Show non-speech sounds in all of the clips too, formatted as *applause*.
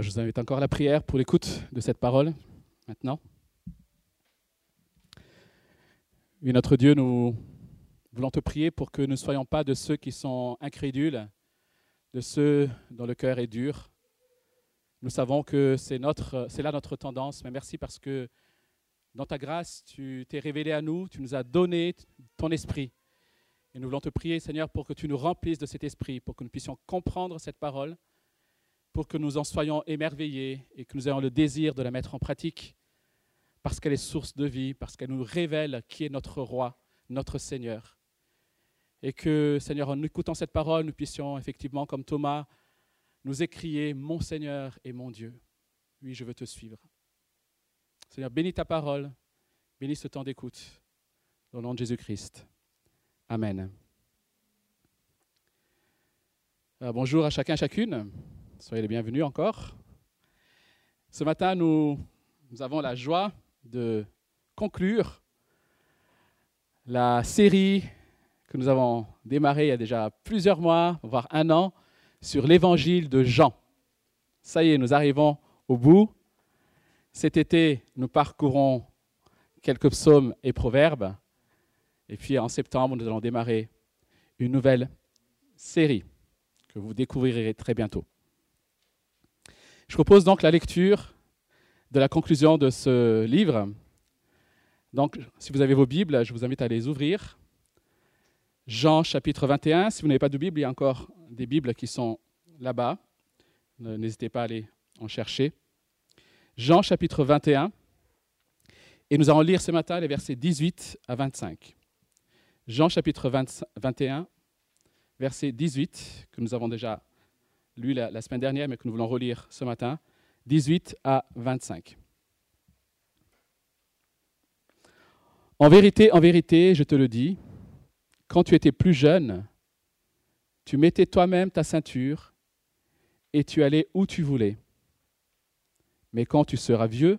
Je vous invite encore à la prière pour l'écoute de cette parole maintenant. Oui, notre Dieu, nous voulons te prier pour que nous ne soyons pas de ceux qui sont incrédules, de ceux dont le cœur est dur. Nous savons que c'est notre, c'est là notre tendance, mais merci parce que dans ta grâce, tu t'es révélé à nous, tu nous as donné ton esprit. Et nous voulons te prier, Seigneur, pour que tu nous remplisses de cet esprit, pour que nous puissions comprendre cette parole, pour que nous en soyons émerveillés et que nous ayons le désir de la mettre en pratique, parce qu'elle est source de vie, parce qu'elle nous révèle qui est notre roi, notre Seigneur. Et que, Seigneur, en écoutant cette parole, nous puissions effectivement, comme Thomas, nous écrier, mon Seigneur et mon Dieu. Oui, je veux te suivre. Seigneur, bénis ta parole, bénis ce temps d'écoute. Au nom de Jésus-Christ. Amen. Euh, bonjour à chacun, chacune. Soyez les bienvenus encore. Ce matin, nous, avons la joie de conclure la série que nous avons démarrée il y a déjà plusieurs mois, voire un an, sur l'évangile de Jean. Ça y est, nous arrivons au bout. Cet été, nous parcourons quelques psaumes et proverbes. Et puis en septembre, nous allons démarrer une nouvelle série que vous découvrirez très bientôt. Je propose donc la lecture de la conclusion de ce livre. Donc, si vous avez vos Bibles, je vous invite à les ouvrir. Jean chapitre 21. Si vous n'avez pas de Bible, il y a encore des Bibles qui sont là-bas. N'hésitez pas à aller en chercher. Jean chapitre 21. Et nous allons lire ce matin les versets 18 à 25. Jean chapitre 21, verset 18, que nous avons déjà lu la, la, semaine dernière, mais que nous voulons relire ce matin, 18 à 25. En vérité, en vérité, je te le dis, quand tu étais plus jeune, tu mettais toi-même ta ceinture et tu allais où tu voulais. Mais quand tu seras vieux,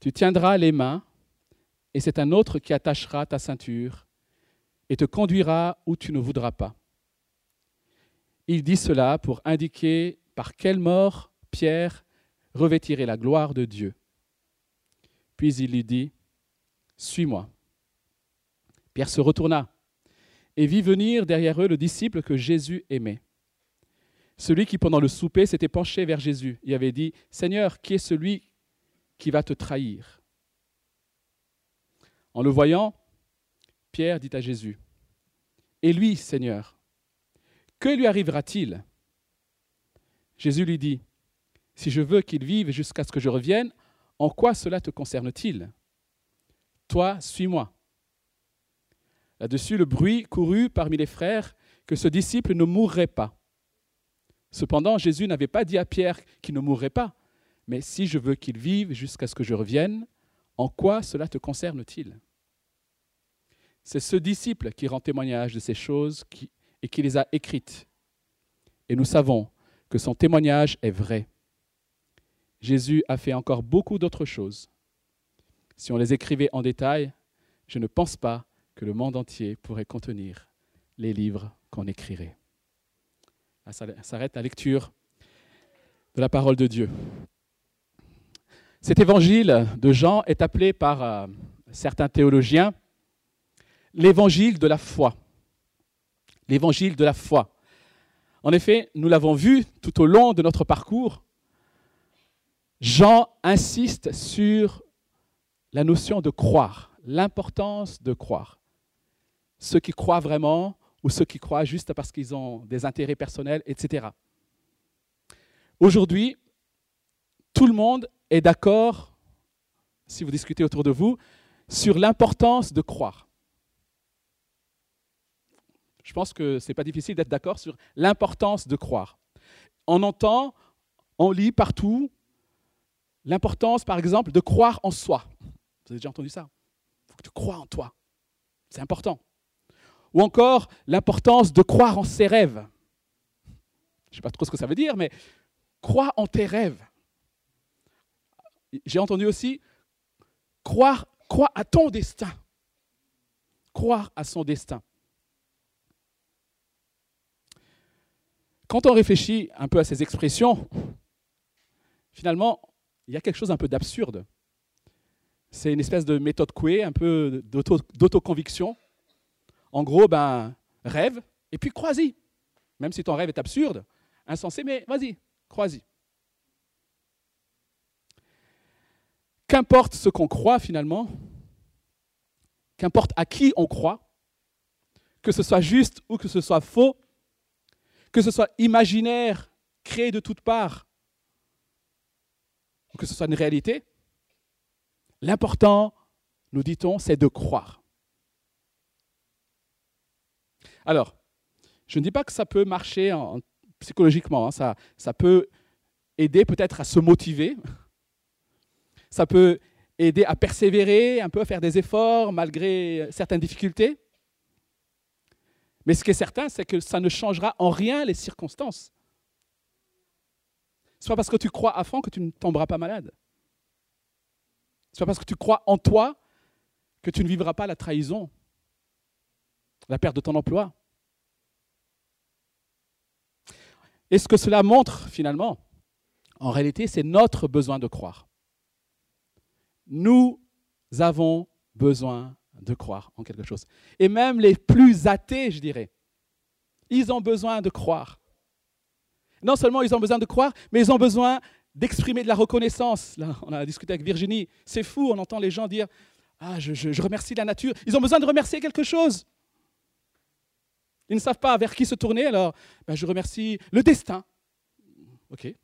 tu tiendras les mains et c'est un autre qui attachera ta ceinture et te conduira où tu ne voudras pas. Il dit cela pour indiquer par quelle mort Pierre revêtirait la gloire de Dieu. Puis il lui dit, Suis-moi. Pierre se retourna et vit venir derrière eux le disciple que Jésus aimait. Celui qui, pendant le souper, s'était penché vers Jésus et avait dit, Seigneur, qui est celui qui va te trahir? En le voyant, Pierre dit à Jésus, Et lui, Seigneur, que lui arrivera-t-il? Jésus lui dit, Si je veux qu'il vive jusqu'à ce que je revienne, en quoi cela te concerne-t-il? Toi, suis-moi. Là-dessus, le bruit courut parmi les frères que ce disciple ne mourrait pas. Cependant, Jésus n'avait pas dit à Pierre qu'il ne mourrait pas, mais si je veux qu'il vive jusqu'à ce que je revienne, en quoi cela te concerne-t-il? C'est ce disciple qui rend témoignage de ces choses et qui les a écrites. Et nous savons que son témoignage est vrai. Jésus a fait encore beaucoup d'autres choses. Si on les écrivait en détail, je ne pense pas que le monde entier pourrait contenir les livres qu'on écrirait. Ça s'arrête la lecture de la parole de Dieu. Cet évangile de Jean est appelé par euh, certains théologiens l'évangile de la foi. L'évangile de la foi. En effet, nous l'avons vu tout au long de notre parcours, Jean insiste sur la notion de croire, l'importance de croire. Ceux qui croient vraiment ou ceux qui croient juste parce qu'ils ont des intérêts personnels, etc. Aujourd'hui, tout le monde est d'accord, si vous discutez autour de vous, sur l'importance de croire. Je pense que ce n'est pas difficile d'être d'accord sur l'importance de croire. On entend, on lit partout l'importance, par exemple, de croire en soi. Vous avez déjà entendu ça? Il faut que tu crois en toi. C'est important. Ou encore l'importance de croire en ses rêves. Je ne sais pas trop ce que ça veut dire, mais crois en tes rêves. J'ai entendu aussi croire, crois à ton destin. Croire à son destin. Quand on réfléchit un peu à ces expressions, finalement, il y a quelque chose un peu d'absurde. C'est une espèce de méthode couée, un peu d'autoconviction. En gros, ben, rêve et puis crois-y. Même si ton rêve est absurde, insensé, mais vas-y, crois-y. Qu'importe ce qu'on croit finalement, qu'importe à qui on croit, que ce soit juste ou que ce soit faux, que ce soit imaginaire, créé de toutes parts, ou que ce soit une réalité, l'important, nous dit-on, c'est de croire. Alors, je ne dis pas que ça peut marcher psychologiquement, hein. ça, ça peut aider peut-être à se motiver, ça peut aider à persévérer, un peu à faire des efforts malgré certaines difficultés. Mais ce qui est certain, c'est que ça ne changera en rien les circonstances. Pas parce que tu crois à fond que tu ne tomberas pas malade. Pas parce que tu crois en toi que tu ne vivras pas la trahison, la perte de ton emploi. Et ce que cela montre finalement, en réalité, c'est notre besoin de croire? Nous avons besoin de croire en quelque chose. Et même les plus athées, je dirais, ils ont besoin de croire. Non seulement ils ont besoin de croire, mais ils ont besoin d'exprimer de la reconnaissance. Là, on a discuté avec Virginie. C'est fou, on entend les gens dire Ah, je, remercie la nature. Ils ont besoin de remercier quelque chose. Ils ne savent pas vers qui se tourner, alors ben, je remercie le destin. OK.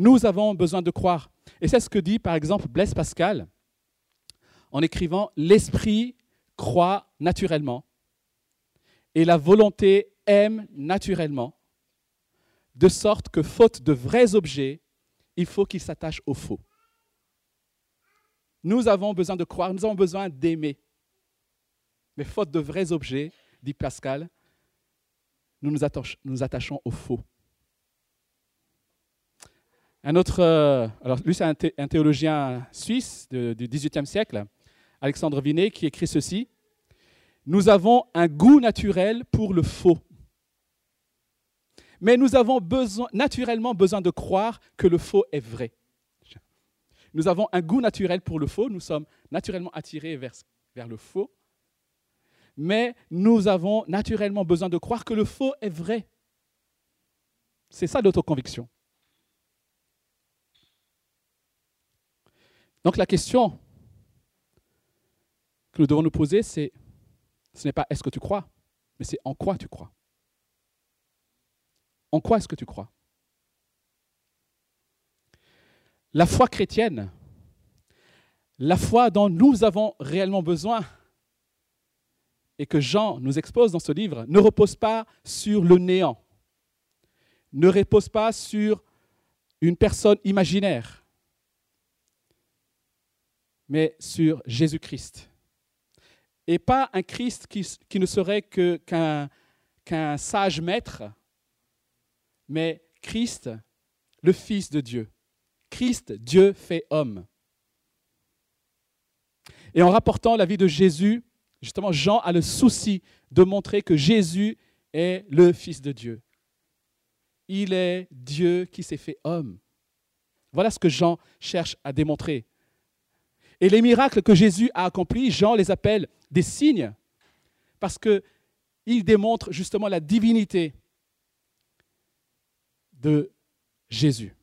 Nous avons besoin de croire. Et c'est ce que dit par exemple Blaise Pascal en écrivant L'esprit croit naturellement et la volonté aime naturellement, de sorte que faute de vrais objets, il faut qu'il s'attache au faux. Nous avons besoin de croire, nous avons besoin d'aimer. Mais faute de vrais objets, dit Pascal, nous nous, attachons au faux. Un autre, euh, alors lui c'est un, théologien suisse du XVIIIe siècle, Alexandre Vinet, qui écrit ceci. Nous avons un goût naturel pour le faux. Mais nous avons naturellement besoin de croire que le faux est vrai. Nous avons un goût naturel pour le faux, nous sommes naturellement attirés vers, vers le faux, mais nous avons naturellement besoin de croire que le faux est vrai. C'est ça l'autoconviction. Donc la question que nous devons nous poser, c'est ce n'est pas est-ce que tu crois, mais c'est en quoi tu crois. En quoi est-ce que tu crois? La foi chrétienne, la foi dont nous avons réellement besoin et que Jean nous expose dans ce livre, ne repose pas sur le néant, ne repose pas sur une personne imaginaire, mais sur Jésus-Christ. Et pas un Christ qui, ne serait qu'un sage maître, mais Christ, le Fils de Dieu. Christ, Dieu fait homme. Et en rapportant la vie de Jésus, justement, Jean a le souci de montrer que Jésus est le Fils de Dieu. Il est Dieu qui s'est fait homme. Voilà ce que Jean cherche à démontrer. Et les miracles que Jésus a accomplis, Jean les appelle des signes, parce qu'ils démontrent justement la divinité de Jésus.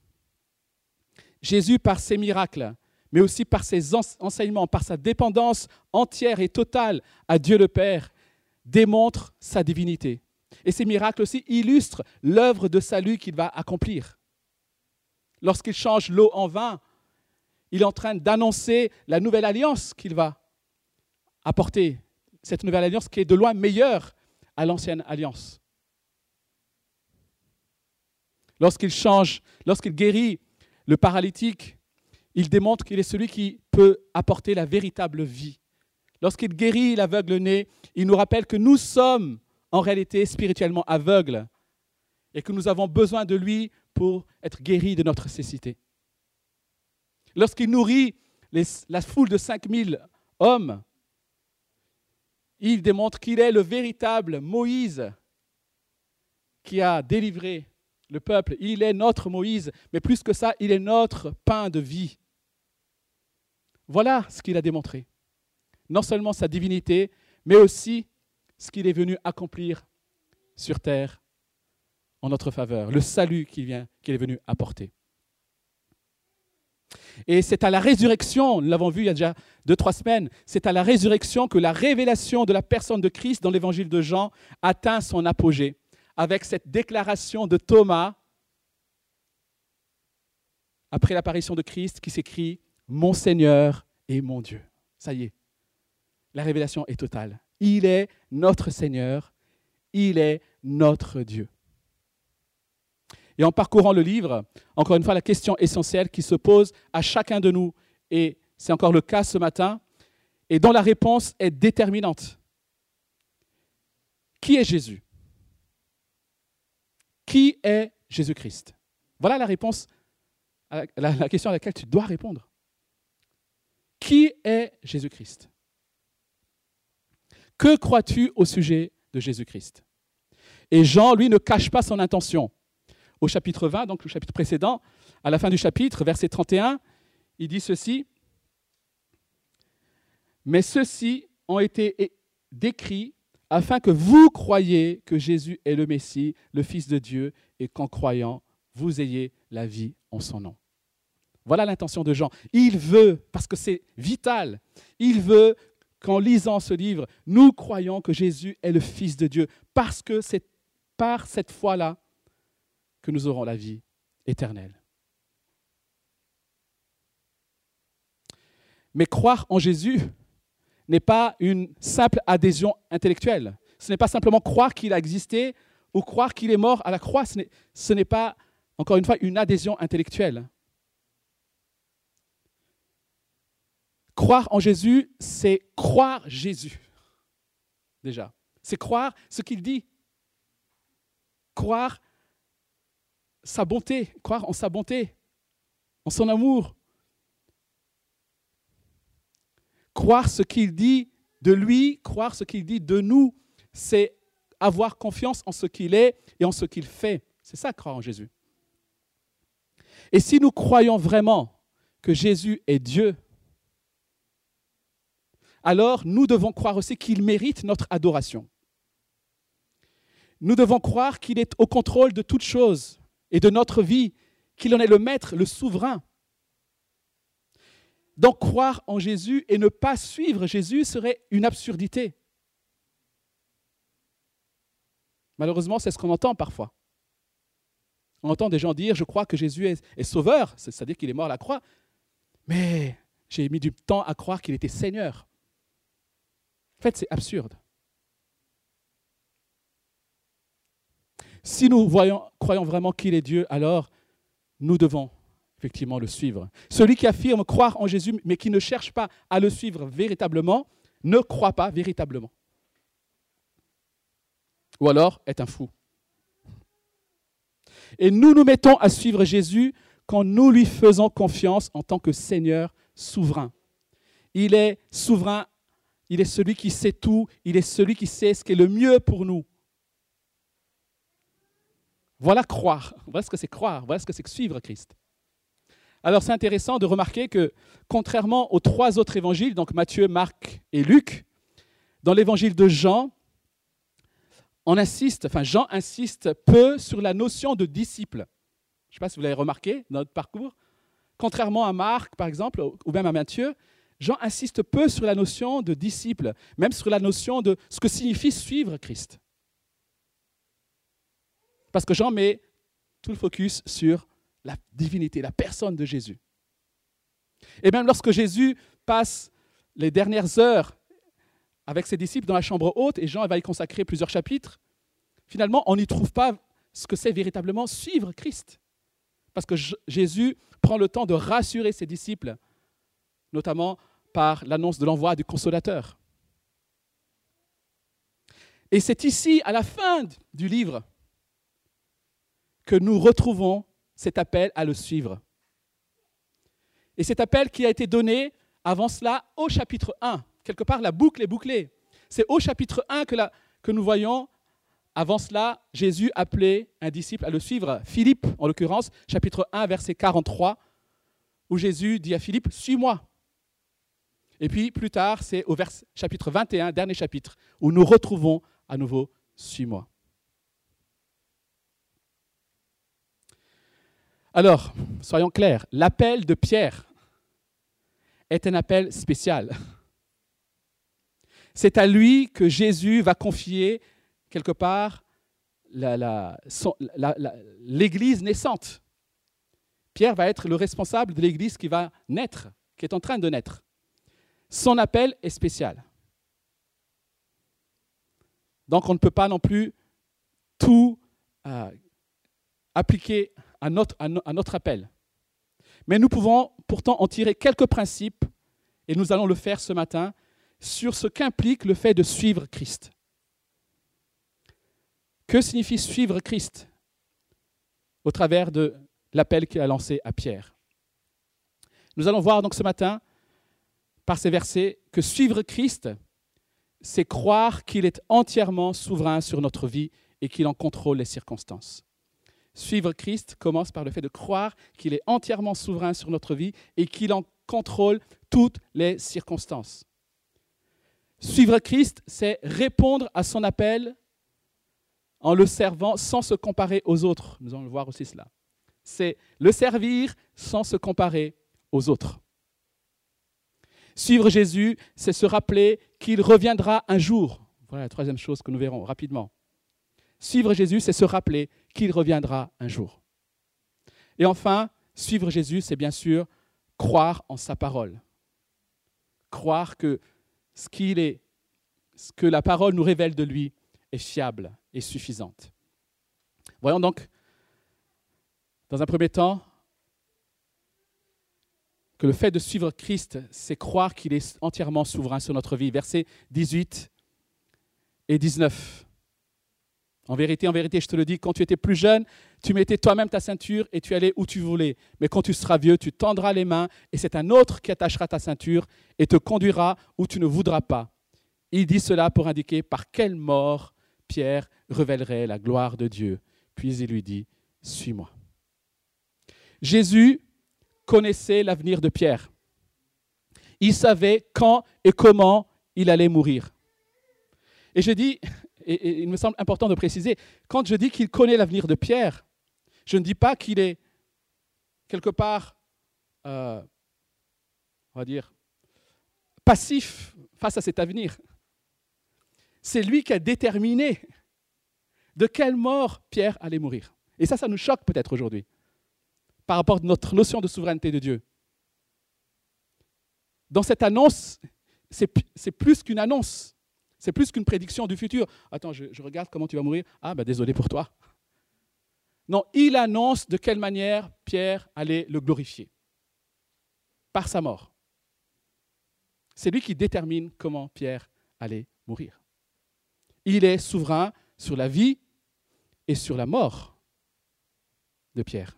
Jésus, par ses miracles, mais aussi par ses enseignements, par sa dépendance entière et totale à Dieu le Père, démontre sa divinité. Et ces miracles aussi illustrent l'œuvre de salut qu'il va accomplir. Lorsqu'il change l'eau en vin, il est en train d'annoncer la nouvelle alliance qu'il va apporter. Cette nouvelle alliance qui est de loin meilleure à l'ancienne alliance. Lorsqu'il change, lorsqu'il guérit le paralytique, il démontre qu'il est celui qui peut apporter la véritable vie. Lorsqu'il guérit l'aveugle né, il nous rappelle que nous sommes en réalité spirituellement aveugles et que nous avons besoin de lui pour être guéris de notre cécité. Lorsqu'il nourrit la foule de 5000 hommes, il démontre qu'il est le véritable Moïse qui a délivré le peuple, il est notre Moïse, mais plus que ça, il est notre pain de vie. Voilà ce qu'il a démontré. Non seulement sa divinité, mais aussi ce qu'il est venu accomplir sur terre en notre faveur, le salut qu'il est venu apporter. Et c'est à la résurrection, nous l'avons vu il y a déjà deux, trois semaines, c'est à la résurrection que la révélation de la personne de Christ dans l'évangile de Jean atteint son apogée, avec cette déclaration de Thomas, après l'apparition de Christ, qui s'écrit Mon Seigneur et mon Dieu. Ça y est, la révélation est totale. Il est notre Seigneur, il est notre Dieu. Et en parcourant le livre, encore une fois, la question essentielle qui se pose à chacun de nous, et c'est encore le cas ce matin, et dont la réponse est déterminante. Qui est Jésus? Qui est Jésus-Christ? Voilà la réponse, la question à laquelle tu dois répondre. Qui est Jésus-Christ? Que crois-tu au sujet de Jésus-Christ? Et Jean, lui, ne cache pas son intention au chapitre 20, donc le chapitre précédent, à la fin du chapitre, verset 31, il dit ceci. Mais ceux-ci ont été décrits afin que vous croyiez que Jésus est le Messie, le Fils de Dieu, et qu'en croyant, vous ayez la vie en son nom. Voilà l'intention de Jean. Il veut, parce que c'est vital, il veut qu'en lisant ce livre, nous croyons que Jésus est le Fils de Dieu, parce que c'est par cette foi-là que nous aurons la vie éternelle. Mais croire en Jésus n'est pas une simple adhésion intellectuelle. Ce n'est pas simplement croire qu'il a existé ou croire qu'il est mort à la croix. Ce n'est pas, encore une fois, une adhésion intellectuelle. Croire en Jésus, c'est croire Jésus. Déjà. C'est croire ce qu'il dit. Croire sa bonté, croire en sa bonté, en son amour. Croire ce qu'il dit de lui, croire ce qu'il dit de nous, c'est avoir confiance en ce qu'il est et en ce qu'il fait. C'est ça, croire en Jésus. Et si nous croyons vraiment que Jésus est Dieu, alors nous devons croire aussi qu'il mérite notre adoration. Nous devons croire qu'il est au contrôle de toutes choses et de notre vie, qu'il en est le maître, le souverain. Donc croire en Jésus et ne pas suivre Jésus serait une absurdité. Malheureusement, c'est ce qu'on entend parfois. On entend des gens dire, je crois que Jésus est, sauveur, c'est-à-dire qu'il est mort à la croix, mais j'ai mis du temps à croire qu'il était Seigneur. En fait, c'est absurde. Si nous croyons vraiment qu'il est Dieu, alors nous devons effectivement le suivre. Celui qui affirme croire en Jésus, mais qui ne cherche pas à le suivre véritablement, ne croit pas véritablement. Ou alors est un fou. Et nous nous mettons à suivre Jésus quand nous lui faisons confiance en tant que Seigneur souverain. Il est souverain, il est celui qui sait tout, il est celui qui sait ce qui est le mieux pour nous. Voilà croire. Voilà ce que c'est croire. Voilà ce que c'est suivre Christ. Alors c'est intéressant de remarquer que contrairement aux trois autres évangiles, donc Matthieu, Marc et Luc, dans l'évangile de Jean, on insiste, enfin Jean insiste peu sur la notion de disciple. Je ne sais pas si vous l'avez remarqué dans notre parcours. Contrairement à Marc, par exemple, ou même à Matthieu, Jean insiste peu sur la notion de disciple, même sur la notion de ce que signifie suivre Christ. Parce que Jean met tout le focus sur la divinité, la personne de Jésus. Et même lorsque Jésus passe les dernières heures avec ses disciples dans la chambre haute, et Jean va y consacrer plusieurs chapitres, finalement, on n'y trouve pas ce que c'est véritablement suivre Christ. Parce que Jésus prend le temps de rassurer ses disciples, notamment par l'annonce de l'envoi du consolateur. Et c'est ici, à la fin du livre, que nous retrouvons cet appel à le suivre. Et cet appel qui a été donné avant cela au chapitre 1. Quelque part, la boucle est bouclée. C'est au chapitre 1 que, nous voyons Avant cela, Jésus appelait un disciple à le suivre, Philippe en l'occurrence, chapitre 1, verset 43, où Jésus dit à Philippe, Suis-moi. Et puis plus tard, c'est au chapitre 21, dernier chapitre, où nous retrouvons à nouveau, Suis-moi. Alors, soyons clairs, l'appel de Pierre est un appel spécial. C'est à lui que Jésus va confier quelque part l'Église naissante. Pierre va être le responsable de l'Église qui va naître, qui est en train de naître. Son appel est spécial. Donc on ne peut pas non plus tout euh, appliquer à notre, appel. Mais nous pouvons pourtant en tirer quelques principes, et nous allons le faire ce matin, sur ce qu'implique le fait de suivre Christ. Que signifie suivre Christ au travers de l'appel qu'il a lancé à Pierre? Nous allons voir donc ce matin, par ces versets, que suivre Christ, c'est croire qu'il est entièrement souverain sur notre vie et qu'il en contrôle les circonstances. Suivre Christ commence par le fait de croire qu'il est entièrement souverain sur notre vie et qu'il en contrôle toutes les circonstances. Suivre Christ, c'est répondre à son appel en le servant sans se comparer aux autres. Nous allons voir aussi cela. C'est le servir sans se comparer aux autres. Suivre Jésus, c'est se rappeler qu'il reviendra un jour. Voilà la troisième chose que nous verrons rapidement. Suivre Jésus, c'est se rappeler qu'il reviendra un jour. Et enfin, suivre Jésus, c'est bien sûr croire en sa parole. Croire que ce ce que la parole nous révèle de lui est fiable et suffisante. Voyons donc, dans un premier temps, que le fait de suivre Christ, c'est croire qu'il est entièrement souverain sur notre vie. Versets 18 et 19. En vérité, en vérité, je te le dis, quand tu étais plus jeune, tu mettais toi-même ta ceinture et tu allais où tu voulais. Mais quand tu seras vieux, tu tendras les mains et c'est un autre qui attachera ta ceinture et te conduira où tu ne voudras pas. Il dit cela pour indiquer par quelle mort Pierre révélerait la gloire de Dieu. Puis il lui dit, suis-moi. Jésus connaissait l'avenir de Pierre. Il savait quand et comment il allait mourir. Et je dis, et, il me semble important de préciser, quand je dis qu'il connaît l'avenir de Pierre, je ne dis pas qu'il est quelque part, euh, on va dire, passif face à cet avenir. C'est lui qui a déterminé de quelle mort Pierre allait mourir. Et ça, ça nous choque peut-être aujourd'hui, par rapport à notre notion de souveraineté de Dieu. Dans cette annonce, c'est plus qu'une annonce. C'est plus qu'une prédiction du futur. Attends, je, regarde comment tu vas mourir. Ah, ben désolé pour toi. Non, il annonce de quelle manière Pierre allait le glorifier. Par sa mort. C'est lui qui détermine comment Pierre allait mourir. Il est souverain sur la vie et sur la mort de Pierre.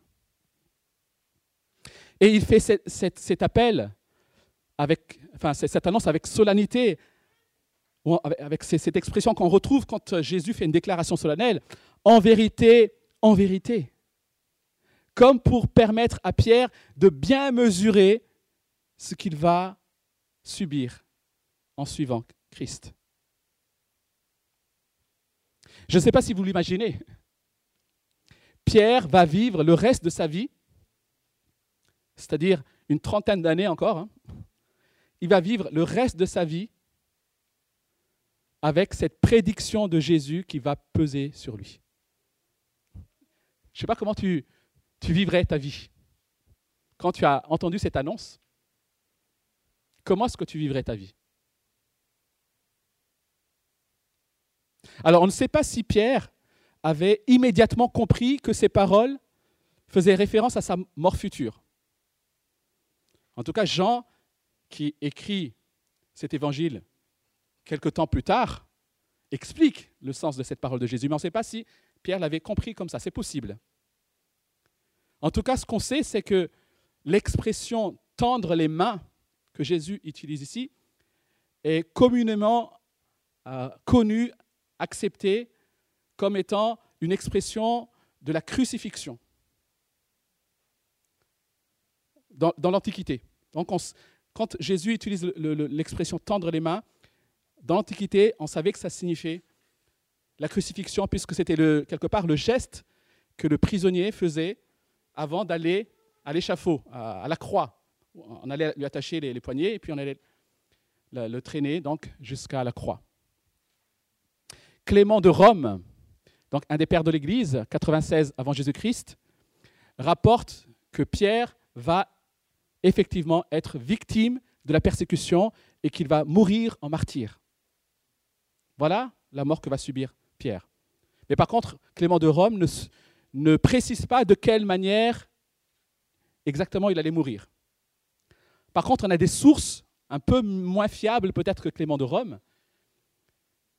Et il fait cet, appel, avec, enfin cette annonce avec solennité, avec cette expression qu'on retrouve quand euh, Jésus fait une déclaration solennelle, en vérité, en vérité, comme pour permettre à Pierre de bien mesurer ce qu'il va subir en suivant Christ. Je ne sais pas si vous l'imaginez. Pierre va vivre le reste de sa vie, c'est-à-dire une trentaine d'années encore. Hein. Il va vivre le reste de sa vie avec cette prédiction de Jésus qui va peser sur lui. Je ne sais pas comment tu, vivrais ta vie. Quand tu as entendu cette annonce, comment est-ce que tu vivrais ta vie? Alors on ne sait pas si Pierre avait immédiatement compris que ces paroles faisaient référence à sa mort future. En tout cas, Jean, qui écrit cet évangile quelque temps plus tard, explique le sens de cette parole de Jésus. Mais on ne sait pas si Pierre l'avait compris comme ça. C'est possible. En tout cas, ce qu'on sait, c'est que l'expression tendre les mains que Jésus utilise ici est communément euh, connue, acceptée comme étant une expression de la crucifixion dans, l'Antiquité. Donc, quand Jésus utilise l'expression tendre les mains, dans l'Antiquité, on savait que ça signifiait la crucifixion, puisque c'était quelque part le geste que le prisonnier faisait avant d'aller à l'échafaud, à, la croix. On allait lui attacher les, poignets et puis on allait le, traîner donc jusqu'à la croix. Clément de Rome, donc un des pères de l'Église, 96 avant Jésus-Christ, rapporte que Pierre va effectivement être victime de la persécution et qu'il va mourir en martyr. Voilà la mort que va subir Pierre. Mais par contre, Clément de Rome ne, ne précise pas de quelle manière exactement il allait mourir. Par contre, on a des sources un peu moins fiables peut-être que Clément de Rome,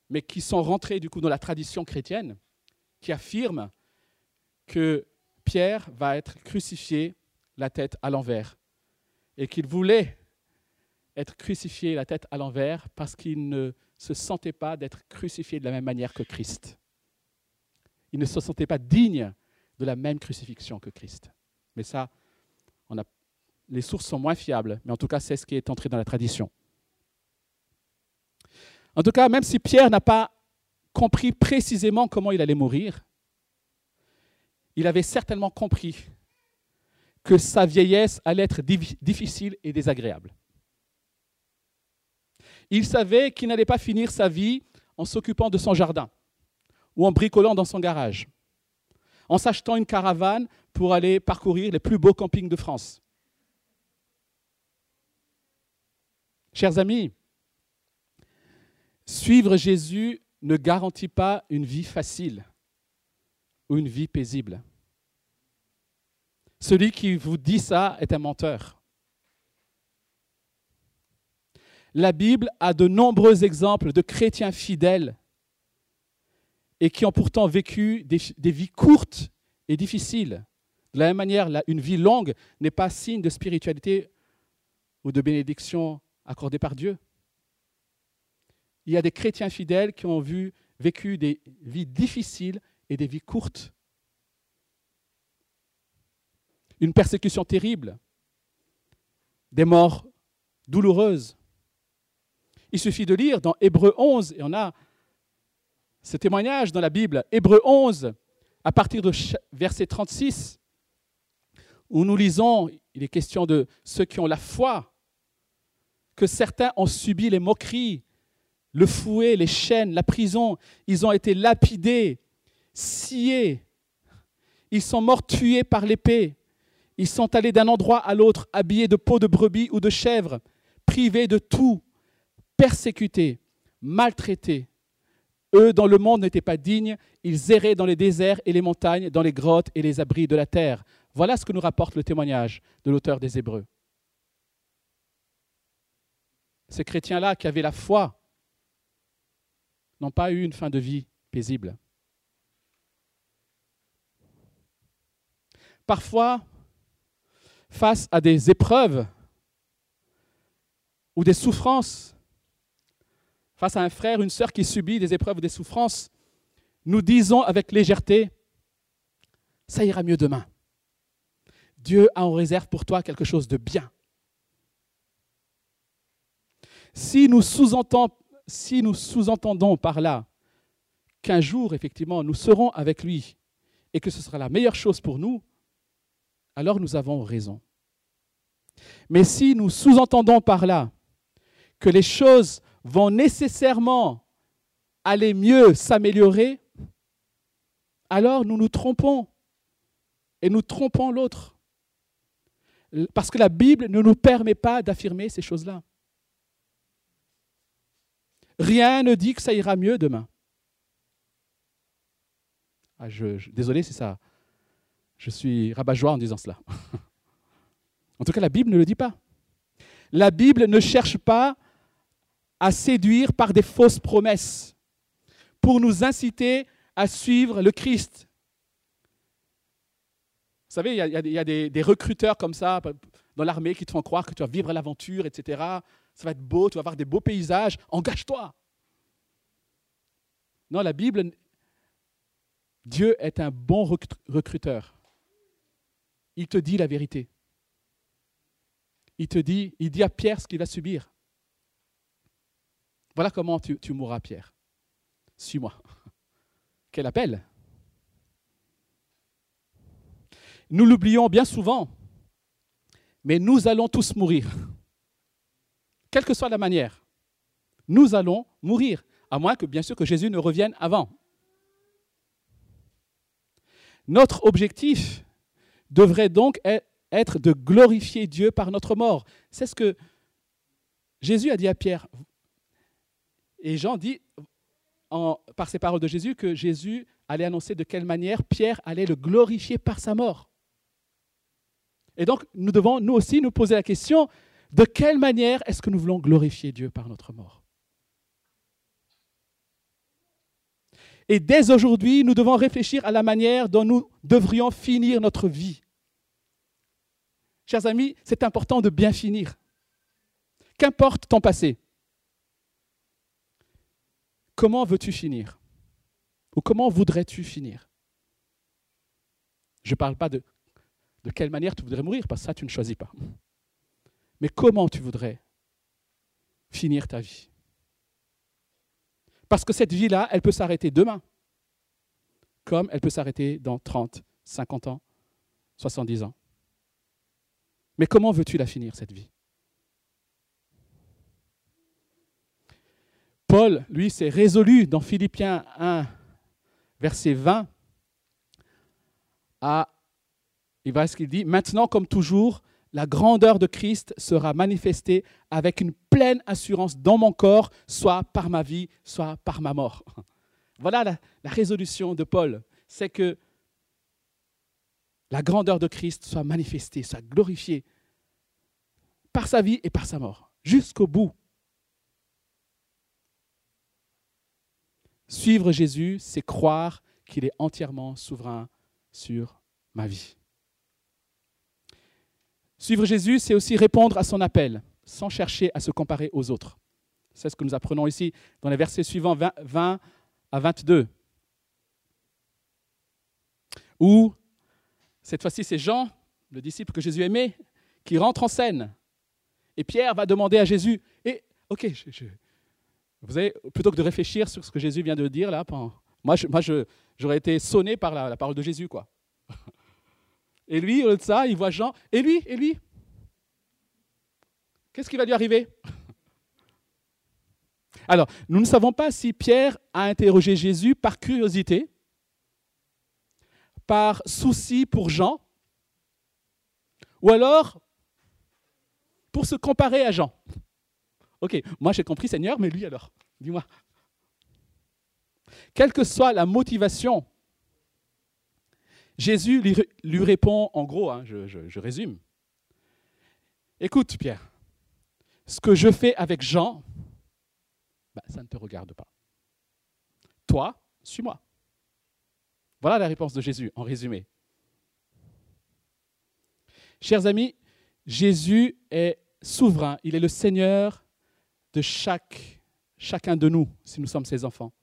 mais qui sont rentrées du coup dans la tradition chrétienne, qui affirment que Pierre va être crucifié la tête à l'envers et qu'il voulait être crucifié la tête à l'envers parce qu'il ne se sentait pas d'être crucifié de la même manière que Christ. Il ne se sentait pas digne de la même crucifixion que Christ. Mais ça, les sources sont moins fiables, mais en tout cas, c'est ce qui est entré dans la tradition. En tout cas, même si Pierre n'a pas compris précisément comment il allait mourir, il avait certainement compris que sa vieillesse allait être difficile et désagréable. Il savait qu'il n'allait pas finir sa vie en s'occupant de son jardin ou en bricolant dans son garage, en s'achetant une caravane pour aller parcourir les plus beaux campings de France. Chers amis, suivre Jésus ne garantit pas une vie facile ou une vie paisible. Celui qui vous dit ça est un menteur. La Bible a de nombreux exemples de chrétiens fidèles et qui ont pourtant vécu des, vies courtes et difficiles. De la même manière, une vie longue n'est pas signe de spiritualité ou de bénédiction accordée par Dieu. Il y a des chrétiens fidèles qui ont vécu des vies difficiles et des vies courtes. Une persécution terrible, des morts douloureuses, il suffit de lire dans Hébreu 11, et on a ce témoignage dans la Bible, Hébreu 11, à partir de verset 36, où nous lisons, il est question de ceux qui ont la foi, que certains ont subi les moqueries, le fouet, les chaînes, la prison, ils ont été lapidés, sciés, ils sont morts tués par l'épée, ils sont allés d'un endroit à l'autre habillés de peau de brebis ou de chèvre, privés de tout, persécutés, maltraités. Eux, dans le monde, n'étaient pas dignes. Ils erraient dans les déserts et les montagnes, dans les grottes et les abris de la terre. Voilà ce que nous rapporte le témoignage de l'auteur des Hébreux. Ces chrétiens-là qui avaient la foi n'ont pas eu une fin de vie paisible. Parfois, face à des épreuves ou des souffrances, face à un frère, une sœur qui subit des épreuves ou des souffrances, nous disons avec légèreté, ça ira mieux demain. Dieu a en réserve pour toi quelque chose de bien. Si nous sous-entendons si sous par là qu'un jour, effectivement, nous serons avec lui et que ce sera la meilleure chose pour nous, alors nous avons raison. Mais si nous sous-entendons par là que les choses vont nécessairement aller mieux, s'améliorer, alors nous nous trompons et nous trompons l'autre. Parce que la Bible ne nous permet pas d'affirmer ces choses-là. Rien ne dit que ça ira mieux demain. Ah, désolé c'est ça. Je suis rabat-joie en disant cela. *laughs* en tout cas, la Bible ne le dit pas. La Bible ne cherche pas à séduire par des fausses promesses pour nous inciter à suivre le Christ. Vous savez, il y a, des, recruteurs comme ça dans l'armée qui te font croire que tu vas vivre l'aventure, etc. Ça va être beau, tu vas avoir des beaux paysages, engage-toi. Non, la Bible Dieu est un bon recruteur. Il te dit la vérité. Il te dit, il dit à Pierre ce qu'il va subir. Voilà comment tu, mourras, Pierre. Suis-moi. *laughs* Quel appel Nous l'oublions bien souvent, mais nous allons tous mourir. *laughs* Quelle que soit la manière, nous allons mourir, à moins que bien sûr que Jésus ne revienne avant. Notre objectif devrait donc e-, être de glorifier Dieu par notre mort. C'est ce que Jésus a dit à Pierre. Et Jean dit, par ces paroles de Jésus, que Jésus allait annoncer de quelle manière Pierre allait le glorifier par sa mort. Et donc, nous devons, nous aussi, nous poser la question, de quelle manière est-ce que nous voulons glorifier Dieu par notre mort? Et dès aujourd'hui, nous devons réfléchir à la manière dont nous devrions finir notre vie. Chers amis, c'est important de bien finir. Qu'importe ton passé. Comment veux-tu finir? Ou comment voudrais-tu finir? Je ne parle pas de de quelle manière tu voudrais mourir, parce que ça, tu ne choisis pas. Mais comment tu voudrais finir ta vie? Parce que cette vie-là, elle peut s'arrêter demain, comme elle peut s'arrêter dans 30, 50 ans, 70 ans. Mais comment veux-tu la finir, cette vie? Paul, lui, s'est résolu dans Philippiens 1, verset 20, à il va ce qu'il dit, maintenant comme toujours, la grandeur de Christ sera manifestée avec une pleine assurance dans mon corps, soit par ma vie, soit par ma mort. Voilà la, la résolution de Paul, c'est que la grandeur de Christ soit manifestée, soit glorifiée par sa vie et par sa mort, jusqu'au bout. Suivre Jésus, c'est croire qu'il est entièrement souverain sur ma vie. Suivre Jésus, c'est aussi répondre à son appel, sans chercher à se comparer aux autres. C'est ce que nous apprenons ici dans les versets suivants 20, à 22. Où, cette fois-ci, c'est Jean, le disciple que Jésus aimait, qui rentre en scène. Et Pierre va demander à Jésus, et ok, vous avez, plutôt que de réfléchir sur ce que Jésus vient de dire là, moi, j'aurais été sonné par la, parole de Jésus, quoi. *laughs* Et lui, au de ça, il voit Jean. Et lui, et lui? Qu'est-ce qui va lui arriver? *laughs* Alors, nous ne savons pas si Pierre a interrogé Jésus par curiosité, par souci pour Jean, ou alors pour se comparer à Jean. Ok, moi j'ai compris Seigneur, mais lui alors, dis-moi. Quelle que soit la motivation Jésus lui, répond en gros, hein, je, résume. Écoute Pierre, ce que je fais avec Jean, bah, ça ne te regarde pas. Toi, suis-moi. Voilà la réponse de Jésus en résumé. Chers amis, Jésus est souverain, il est le Seigneur de chaque, chacun de nous, si nous sommes ses enfants.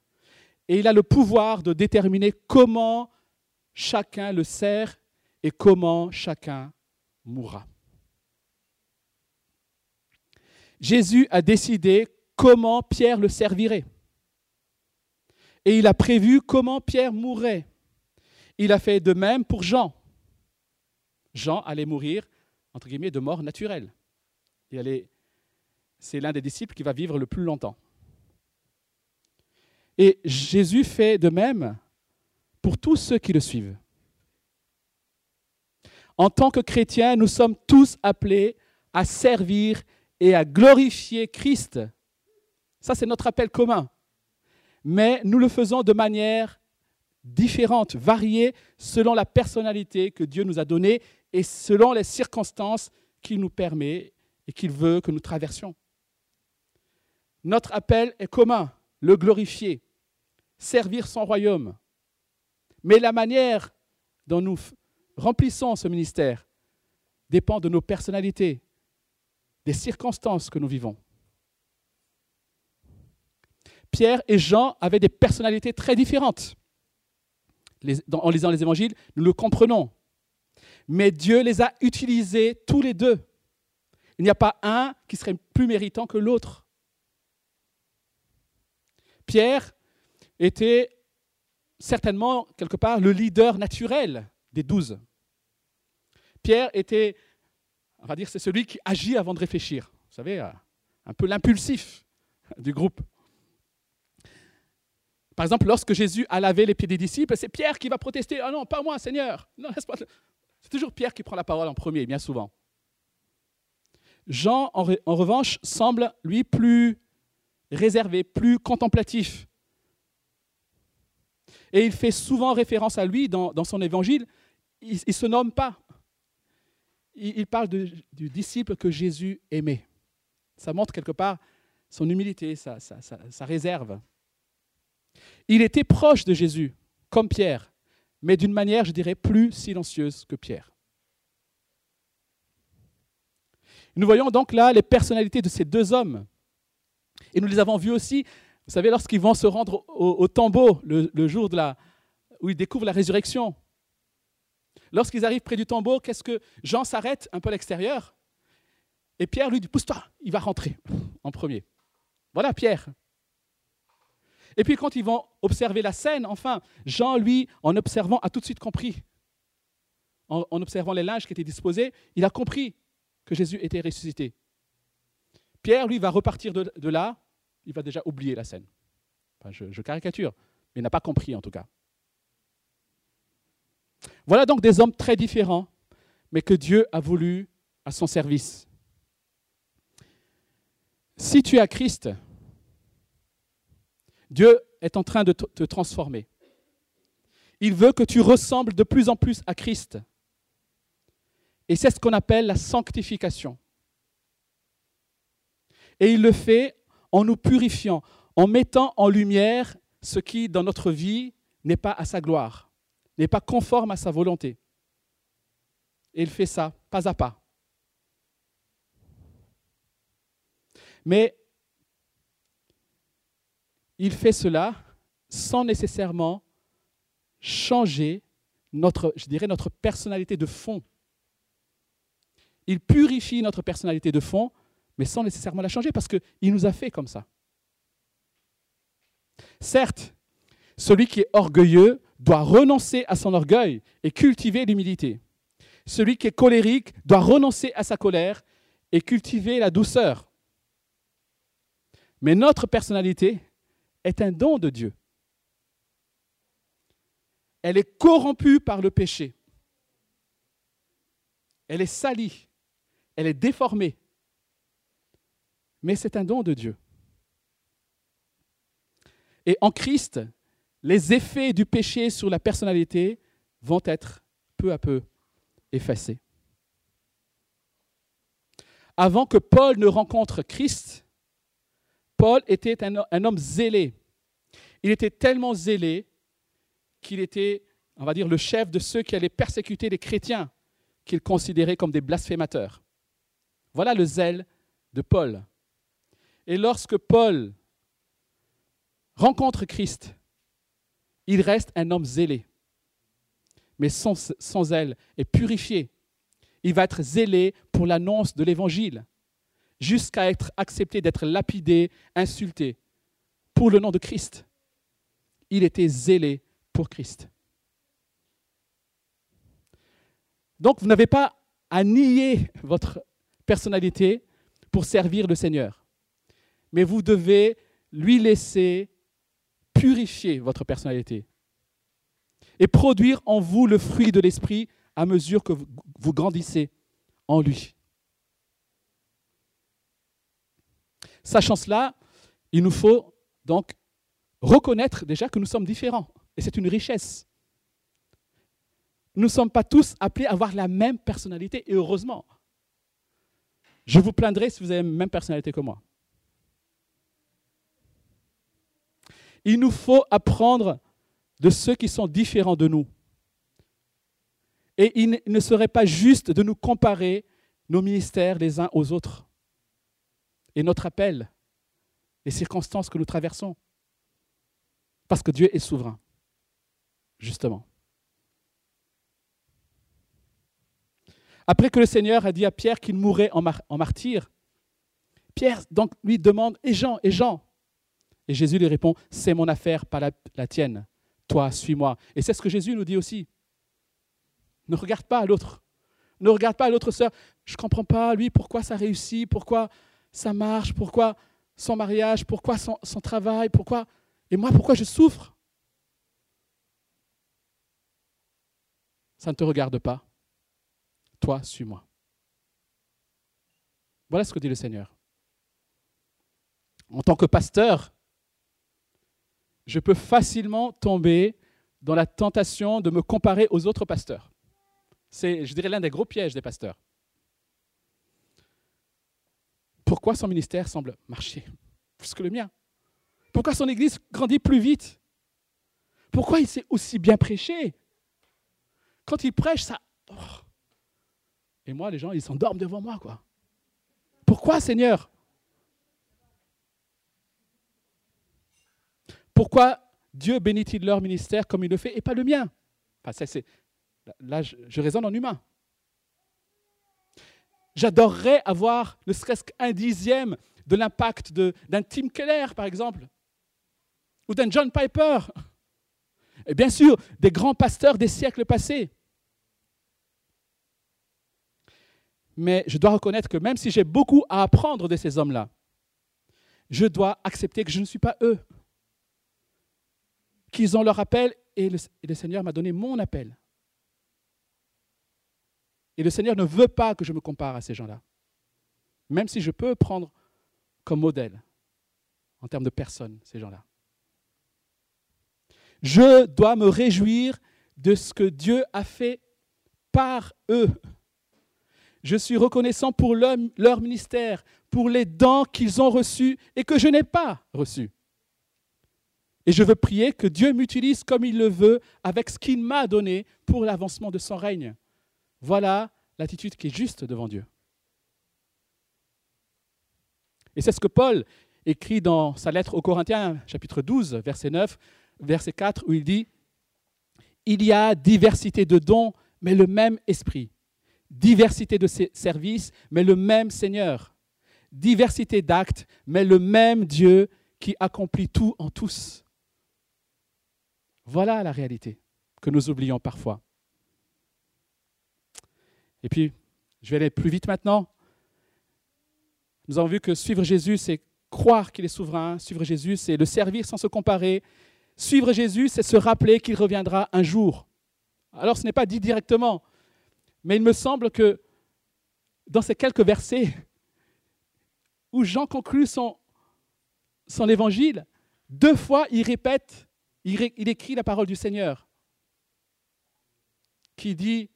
Et il a le pouvoir de déterminer comment chacun le sert et comment chacun mourra. Jésus a décidé comment Pierre le servirait. Et il a prévu comment Pierre mourrait. Il a fait de même pour Jean. Jean allait mourir, entre guillemets, de mort naturelle. C'est l'un des disciples qui va vivre le plus longtemps. Et Jésus fait de même pour tous ceux qui le suivent. En tant que chrétiens, nous sommes tous appelés à servir et à glorifier Christ. Ça, c'est notre appel commun. Mais nous le faisons de manière différente, variée, selon la personnalité que Dieu nous a donnée et selon les circonstances qu'il nous permet et qu'il veut que nous traversions. Notre appel est commun, le glorifier, servir son royaume, mais la manière dont nous remplissons ce ministère dépend de nos personnalités, des circonstances que nous vivons. Pierre et Jean avaient des personnalités très différentes. en lisant les évangiles, nous le comprenons. Mais Dieu les a utilisés tous les deux. Il n'y a pas un qui serait plus méritant que l'autre. Pierre était certainement, quelque part, le leader naturel des douze. Pierre était, on va dire, c'est celui qui agit avant de réfléchir. Vous savez, euh, un peu l'impulsif du groupe. Par exemple, lorsque Jésus a lavé les pieds des disciples, c'est Pierre qui va protester. Ah non, pas moi, Seigneur. C'est toujours Pierre qui prend la parole en premier, bien souvent. Jean, en, revanche, semble, lui, plus réservé, plus contemplatif. Et il fait souvent référence à lui dans, son évangile. Il ne se nomme pas. Il, parle du disciple que Jésus aimait. Ça montre quelque part son humilité, sa, sa réserve. Il était proche de Jésus, comme Pierre, mais d'une manière, je dirais, plus silencieuse que Pierre. Nous voyons donc là les personnalités de ces deux hommes. Et nous les avons vus aussi, vous savez, lorsqu'ils vont se rendre au, tombeau le, jour de la, où ils découvrent la résurrection. Lorsqu'ils arrivent près du tombeau, qu'est-ce que Jean s'arrête un peu à l'extérieur et Pierre lui dit Pousse-toi, il va rentrer en premier. Voilà Pierre. Et puis quand ils vont observer la scène, enfin, Jean, lui, en observant, a tout de suite compris. En, observant les linges qui étaient disposés, il a compris que Jésus était ressuscité. Pierre, lui, va repartir de, là, il va déjà oublier la scène. je, caricature, mais il n'a pas compris en tout cas. Voilà donc des hommes très différents, mais que Dieu a voulu à son service. Si tu as Christ, Dieu est en train de te transformer. Il veut que tu ressembles de plus en plus à Christ. Et c'est ce qu'on appelle la sanctification. Et il le fait en nous purifiant, en mettant en lumière ce qui, dans notre vie, n'est pas à sa gloire, n'est pas conforme à sa volonté. Et il fait ça pas à pas. Mais il fait cela sans nécessairement changer notre, je dirais, notre personnalité de fond. Il purifie notre personnalité de fond, mais sans nécessairement la changer, parce qu'il nous a fait comme ça. Certes, celui qui est orgueilleux doit renoncer à son orgueil et cultiver l'humilité. Celui qui est colérique doit renoncer à sa colère et cultiver la douceur. Mais notre personnalité, est un don de Dieu. Elle est corrompue par le péché. Elle est salie. Elle est déformée. Mais c'est un don de Dieu. Et en Christ, les effets du péché sur la personnalité vont être peu à peu effacés. Avant que Paul ne rencontre Christ, Paul était un, homme zélé. Il était tellement zélé qu'il était, on va dire, le chef de ceux qui allaient persécuter les chrétiens, qu'il considérait comme des blasphémateurs. Voilà le zèle de Paul. Et lorsque Paul rencontre Christ, il reste un homme zélé. Mais son, son zèle est purifié. Il va être zélé pour l'annonce de l'Évangile jusqu'à être accepté d'être lapidé, insulté, pour le nom de Christ. Il était zélé pour Christ. Donc vous n'avez pas à nier votre personnalité pour servir le Seigneur, mais vous devez lui laisser purifier votre personnalité et produire en vous le fruit de l'Esprit à mesure que vous grandissez en lui. Sachant cela, il nous faut donc reconnaître déjà que nous sommes différents. Et c'est une richesse. Nous ne sommes pas tous appelés à avoir la même personnalité, et heureusement. Je vous plaindrai si vous avez la même personnalité que moi. Il nous faut apprendre de ceux qui sont différents de nous. Et il ne serait pas juste de nous comparer nos ministères les uns aux autres et notre appel, les circonstances que nous traversons. Parce que Dieu est souverain. justement. Après que le Seigneur a dit à Pierre qu'il mourrait en, martyr, Pierre donc lui demande Et Jean Et Jean Et Jésus lui répond C'est mon affaire, pas la, tienne. Toi, suis-moi. Et c'est ce que Jésus nous dit aussi. Ne regarde pas l'autre. Ne regarde pas à l'autre sœur. Je ne comprends pas, lui, pourquoi ça réussit, pourquoi ça marche, pourquoi son mariage, pourquoi son, son travail, pourquoi. Et moi, pourquoi je souffre? Ça ne te regarde pas. Toi, suis-moi. Voilà ce que dit le Seigneur. En tant que pasteur, je peux facilement tomber dans la tentation de me comparer aux autres pasteurs. C'est, je dirais, l'un des gros pièges des pasteurs. Pourquoi son ministère semble marcher plus que le mien? Pourquoi son église grandit plus vite? Pourquoi il sait aussi bien prêcher Quand il prêche, ça... Oh, et moi, les gens, ils s'endorment devant moi, quoi. Pourquoi, Seigneur? Pourquoi Dieu bénit-il leur ministère comme il le fait et pas le mien? Là, je, je raisonne en humain. J'adorerais avoir ne serait-ce qu'un dixième de l'impact d'un Tim Keller, par exemple, ou d'un John Piper, et bien sûr des grands pasteurs des siècles passés. mais je dois reconnaître que même si j'ai beaucoup à apprendre de ces hommes-là, je dois accepter que je ne suis pas eux. Qu'ils ont leur appel et le, Seigneur m'a donné mon appel. Et le Seigneur ne veut pas que je me compare à ces gens-là. Même si je peux prendre comme modèle, en termes de personnes, ces gens-là. Je dois me réjouir de ce que Dieu a fait par eux. Je suis reconnaissant pour leur ministère, pour les dents qu'ils ont reçues et que je n'ai pas reçues. Et je veux prier que Dieu m'utilise comme il le veut avec ce qu'il m'a donné pour l'avancement de son règne. Voilà l'attitude qui est juste devant Dieu. Et c'est ce que Paul écrit dans sa lettre aux Corinthiens, chapitre 12, verset 9, verset 4, où il dit, Il y a diversité de dons, mais le même esprit diversité de services, mais le même Seigneur, diversité d'actes, mais le même Dieu qui accomplit tout en tous. Voilà la réalité que nous oublions parfois. Et puis, je vais aller plus vite maintenant. Nous avons vu que suivre Jésus, c'est croire qu'il est souverain. Suivre Jésus, c'est le servir sans se comparer. Suivre Jésus, c'est se rappeler qu'il reviendra un jour. Alors, ce n'est pas dit directement, mais il me semble que dans ces quelques versets où Jean conclut son, son évangile, deux fois il répète, il, écrit la parole du Seigneur qui dit,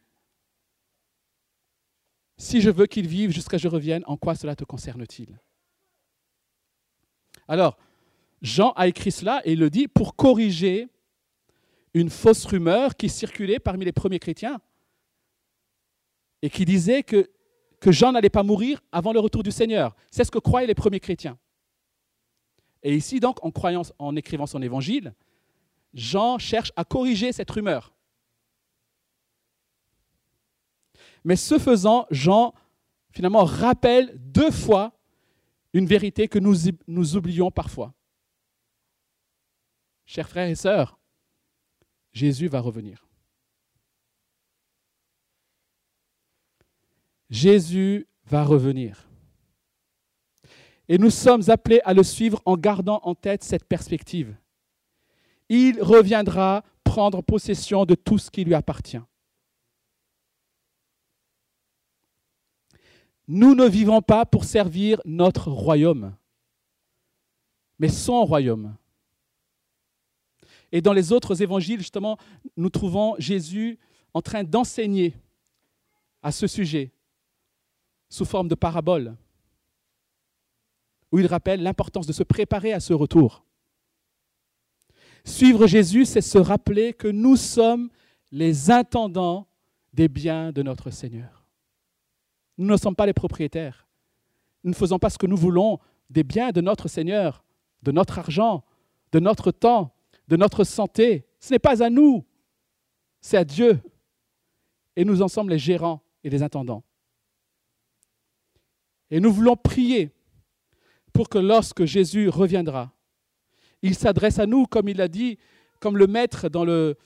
si je veux qu'il vive jusqu'à ce que je revienne, en quoi cela te concerne-t-il? Alors, Jean a écrit cela et il le dit pour corriger une fausse rumeur qui circulait parmi les premiers chrétiens et qui disait que, que Jean n'allait pas mourir avant le retour du Seigneur. C'est ce que croyaient les premiers chrétiens. Et ici, donc, en, croyant, en écrivant son évangile, Jean cherche à corriger cette rumeur. Mais ce faisant, Jean, finalement, rappelle deux fois une vérité que nous, oublions parfois. Chers frères et sœurs, Jésus va revenir. Jésus va revenir. Et nous sommes appelés à le suivre en gardant en tête cette perspective. Il reviendra prendre possession de tout ce qui lui appartient. Nous ne vivons pas pour servir notre royaume, mais son royaume. Et dans les autres évangiles, justement, nous trouvons Jésus en train d'enseigner à ce sujet sous forme de parabole, où il rappelle l'importance de se préparer à ce retour. Suivre Jésus, c'est se rappeler que nous sommes les intendants des biens de notre Seigneur. Nous ne sommes pas les propriétaires. Nous ne faisons pas ce que nous voulons des biens de notre Seigneur, de notre argent, de notre temps, de notre santé. Ce n'est pas à nous c'est à Dieu. Et nous en sommes les gérants et les intendants. Et nous voulons prier pour que lorsque Jésus reviendra, il s'adresse à nous, comme il l'a dit, comme le maître dans le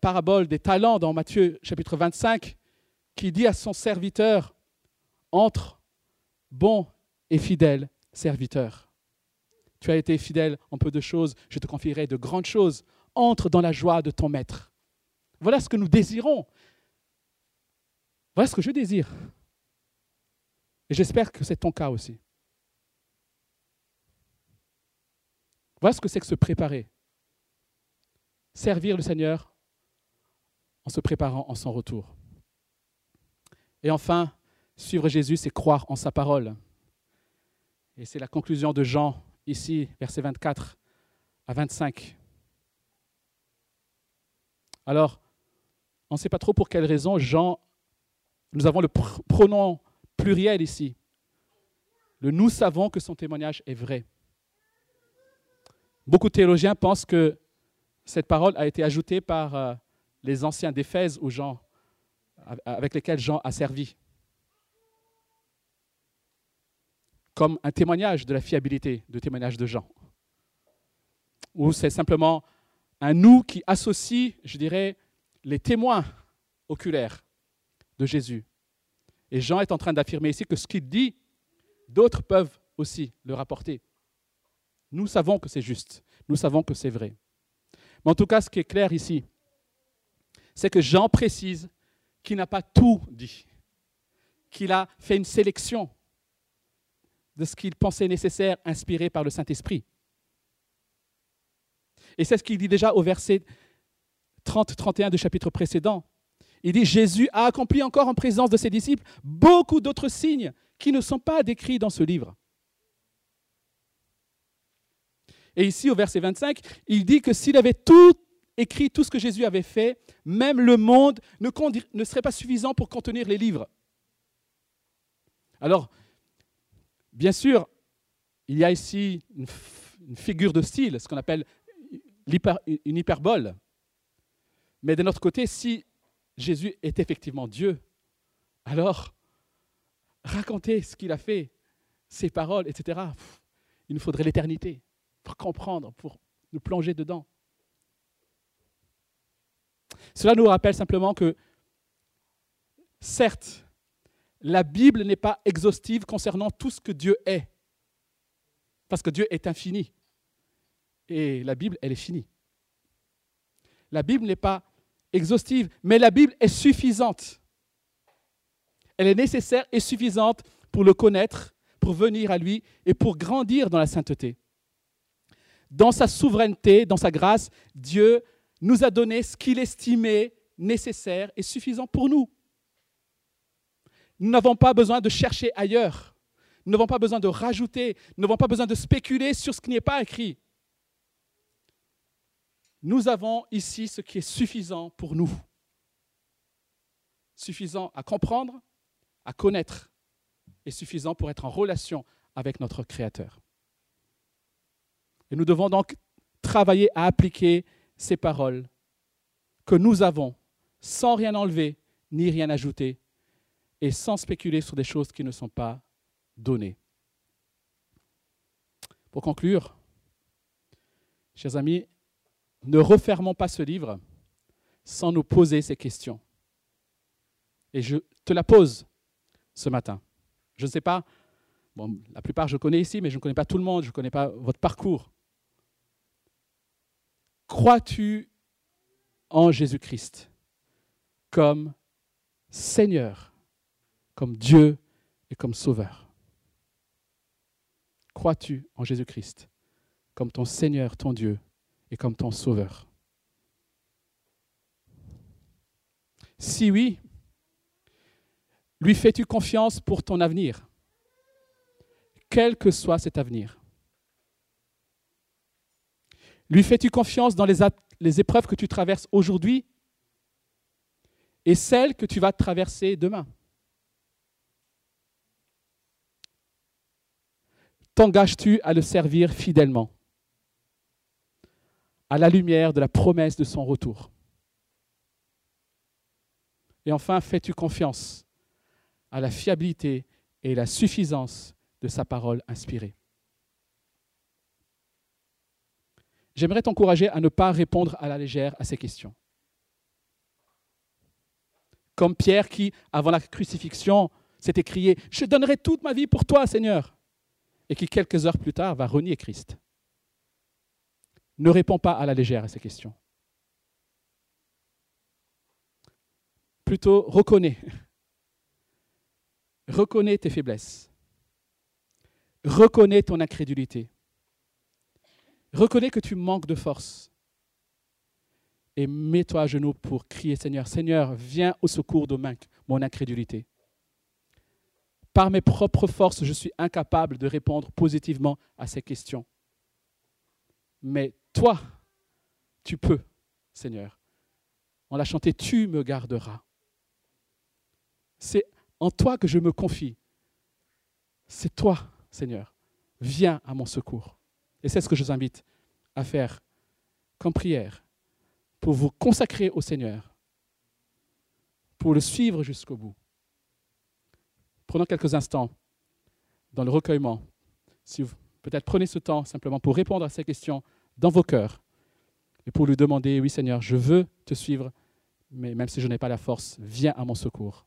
parabole des talents dans Matthieu chapitre 25, qui dit à son serviteur, entre bon et fidèle serviteur. Tu as été fidèle en peu de choses, je te confierai de grandes choses. Entre dans la joie de ton maître. Voilà ce que nous désirons. Voilà ce que je désire. Et j'espère que c'est ton cas aussi. Voilà ce que c'est que se préparer. Servir le Seigneur en se préparant en son retour. Et enfin, suivre Jésus, c'est croire en sa parole. Et c'est la conclusion de Jean, ici, versets 24 à 25. Alors, on ne sait pas trop pour quelle raison Jean, nous avons le pronom pluriel ici. Le nous savons que son témoignage est vrai. Beaucoup de théologiens pensent que cette parole a été ajoutée par euh, les anciens d'Éphèse aux gens avec lesquels Jean a servi, comme un témoignage de la fiabilité du témoignage de Jean. Ou c'est simplement un nous qui associe, je dirais, les témoins oculaires de Jésus. Et Jean est en train d'affirmer ici que ce qu'il dit, d'autres peuvent aussi le rapporter. Nous savons que c'est juste, nous savons que c'est vrai. Mais en tout cas, ce qui est clair ici, c'est que Jean précise qu'il n'a pas tout dit, qu'il a fait une sélection de ce qu'il pensait nécessaire, inspiré par le Saint-Esprit. Et c'est ce qu'il dit déjà au verset 30-31 du chapitre précédent. Il dit, Jésus a accompli encore en présence de ses disciples beaucoup d'autres signes qui ne sont pas décrits dans ce livre. Et ici, au verset 25, il dit que s'il avait tout écrit, tout ce que Jésus avait fait, même le monde ne, serait pas suffisant pour contenir les livres. Alors, bien sûr, il y a ici une, une figure de style, ce qu'on appelle une hyperbole. Mais de notre côté, si Jésus est effectivement Dieu, alors raconter ce qu'il a fait, ses paroles, etc., il nous faudrait l'éternité pour comprendre, pour nous plonger dedans. Cela nous rappelle simplement que, certes, la Bible n'est pas exhaustive concernant tout ce que Dieu est, parce que Dieu est infini. Et la Bible, elle est finie. La Bible n'est pas exhaustive, mais la Bible est suffisante. Elle est nécessaire et suffisante pour le connaître, pour venir à lui et pour grandir dans la sainteté. Dans sa souveraineté, dans sa grâce, Dieu nous a donné ce qu'il estimait nécessaire et suffisant pour nous. Nous n'avons pas besoin de chercher ailleurs. Nous n'avons pas besoin de rajouter. Nous n'avons pas besoin de spéculer sur ce qui n'est pas écrit. Nous avons ici ce qui est suffisant pour nous. Suffisant à comprendre, à connaître et suffisant pour être en relation avec notre Créateur. Et nous devons donc travailler à appliquer ces paroles que nous avons sans rien enlever ni rien ajouter et sans spéculer sur des choses qui ne sont pas données. Pour conclure, chers amis, ne refermons pas ce livre sans nous poser ces questions. Et je te la pose ce matin. Je ne sais pas, la plupart je connais ici, mais je ne connais pas tout le monde, je ne connais pas votre parcours. Crois-tu en Jésus-Christ comme Seigneur, comme Dieu et comme Sauveur? Crois-tu en Jésus-Christ comme ton Seigneur, ton Dieu et comme ton Sauveur? Si oui, lui fais-tu confiance pour ton avenir, quel que soit cet avenir Lui fais-tu confiance dans les, épreuves que tu traverses aujourd'hui et celles que tu vas traverser demain? T'engages-tu à le servir fidèlement? À la lumière de la promesse de son retour. Et enfin, fais-tu confiance à la fiabilité et la suffisance de sa parole inspirée? J'aimerais t'encourager à ne pas répondre à la légère à ces questions. Comme Pierre qui, avant la crucifixion, s'est écrié, Je donnerai toute ma vie pour toi, Seigneur, et qui quelques heures plus tard va renier Christ. Ne réponds pas à la légère à ces questions. Plutôt, reconnais. Reconnais tes faiblesses. Reconnais ton incrédulité. Reconnais que tu manques de force. Et mets-toi à genoux pour crier Seigneur, Seigneur, viens au secours de mon incrédulité. Par mes propres forces, je suis incapable de répondre positivement à ces questions. Mais toi, tu peux, Seigneur. On l'a chanté, tu me garderas. C'est en toi que je me confie. C'est toi, Seigneur. Viens à mon secours. Et c'est ce que je vous invite à faire comme prière pour vous consacrer au Seigneur, pour le suivre jusqu'au bout. Prenons quelques instants dans le recueillement. Si vous peut-être prenez ce temps simplement pour répondre à ces questions dans vos cœurs et pour lui demander, oui Seigneur, je veux te suivre, mais même si je n'ai pas la force, viens à mon secours.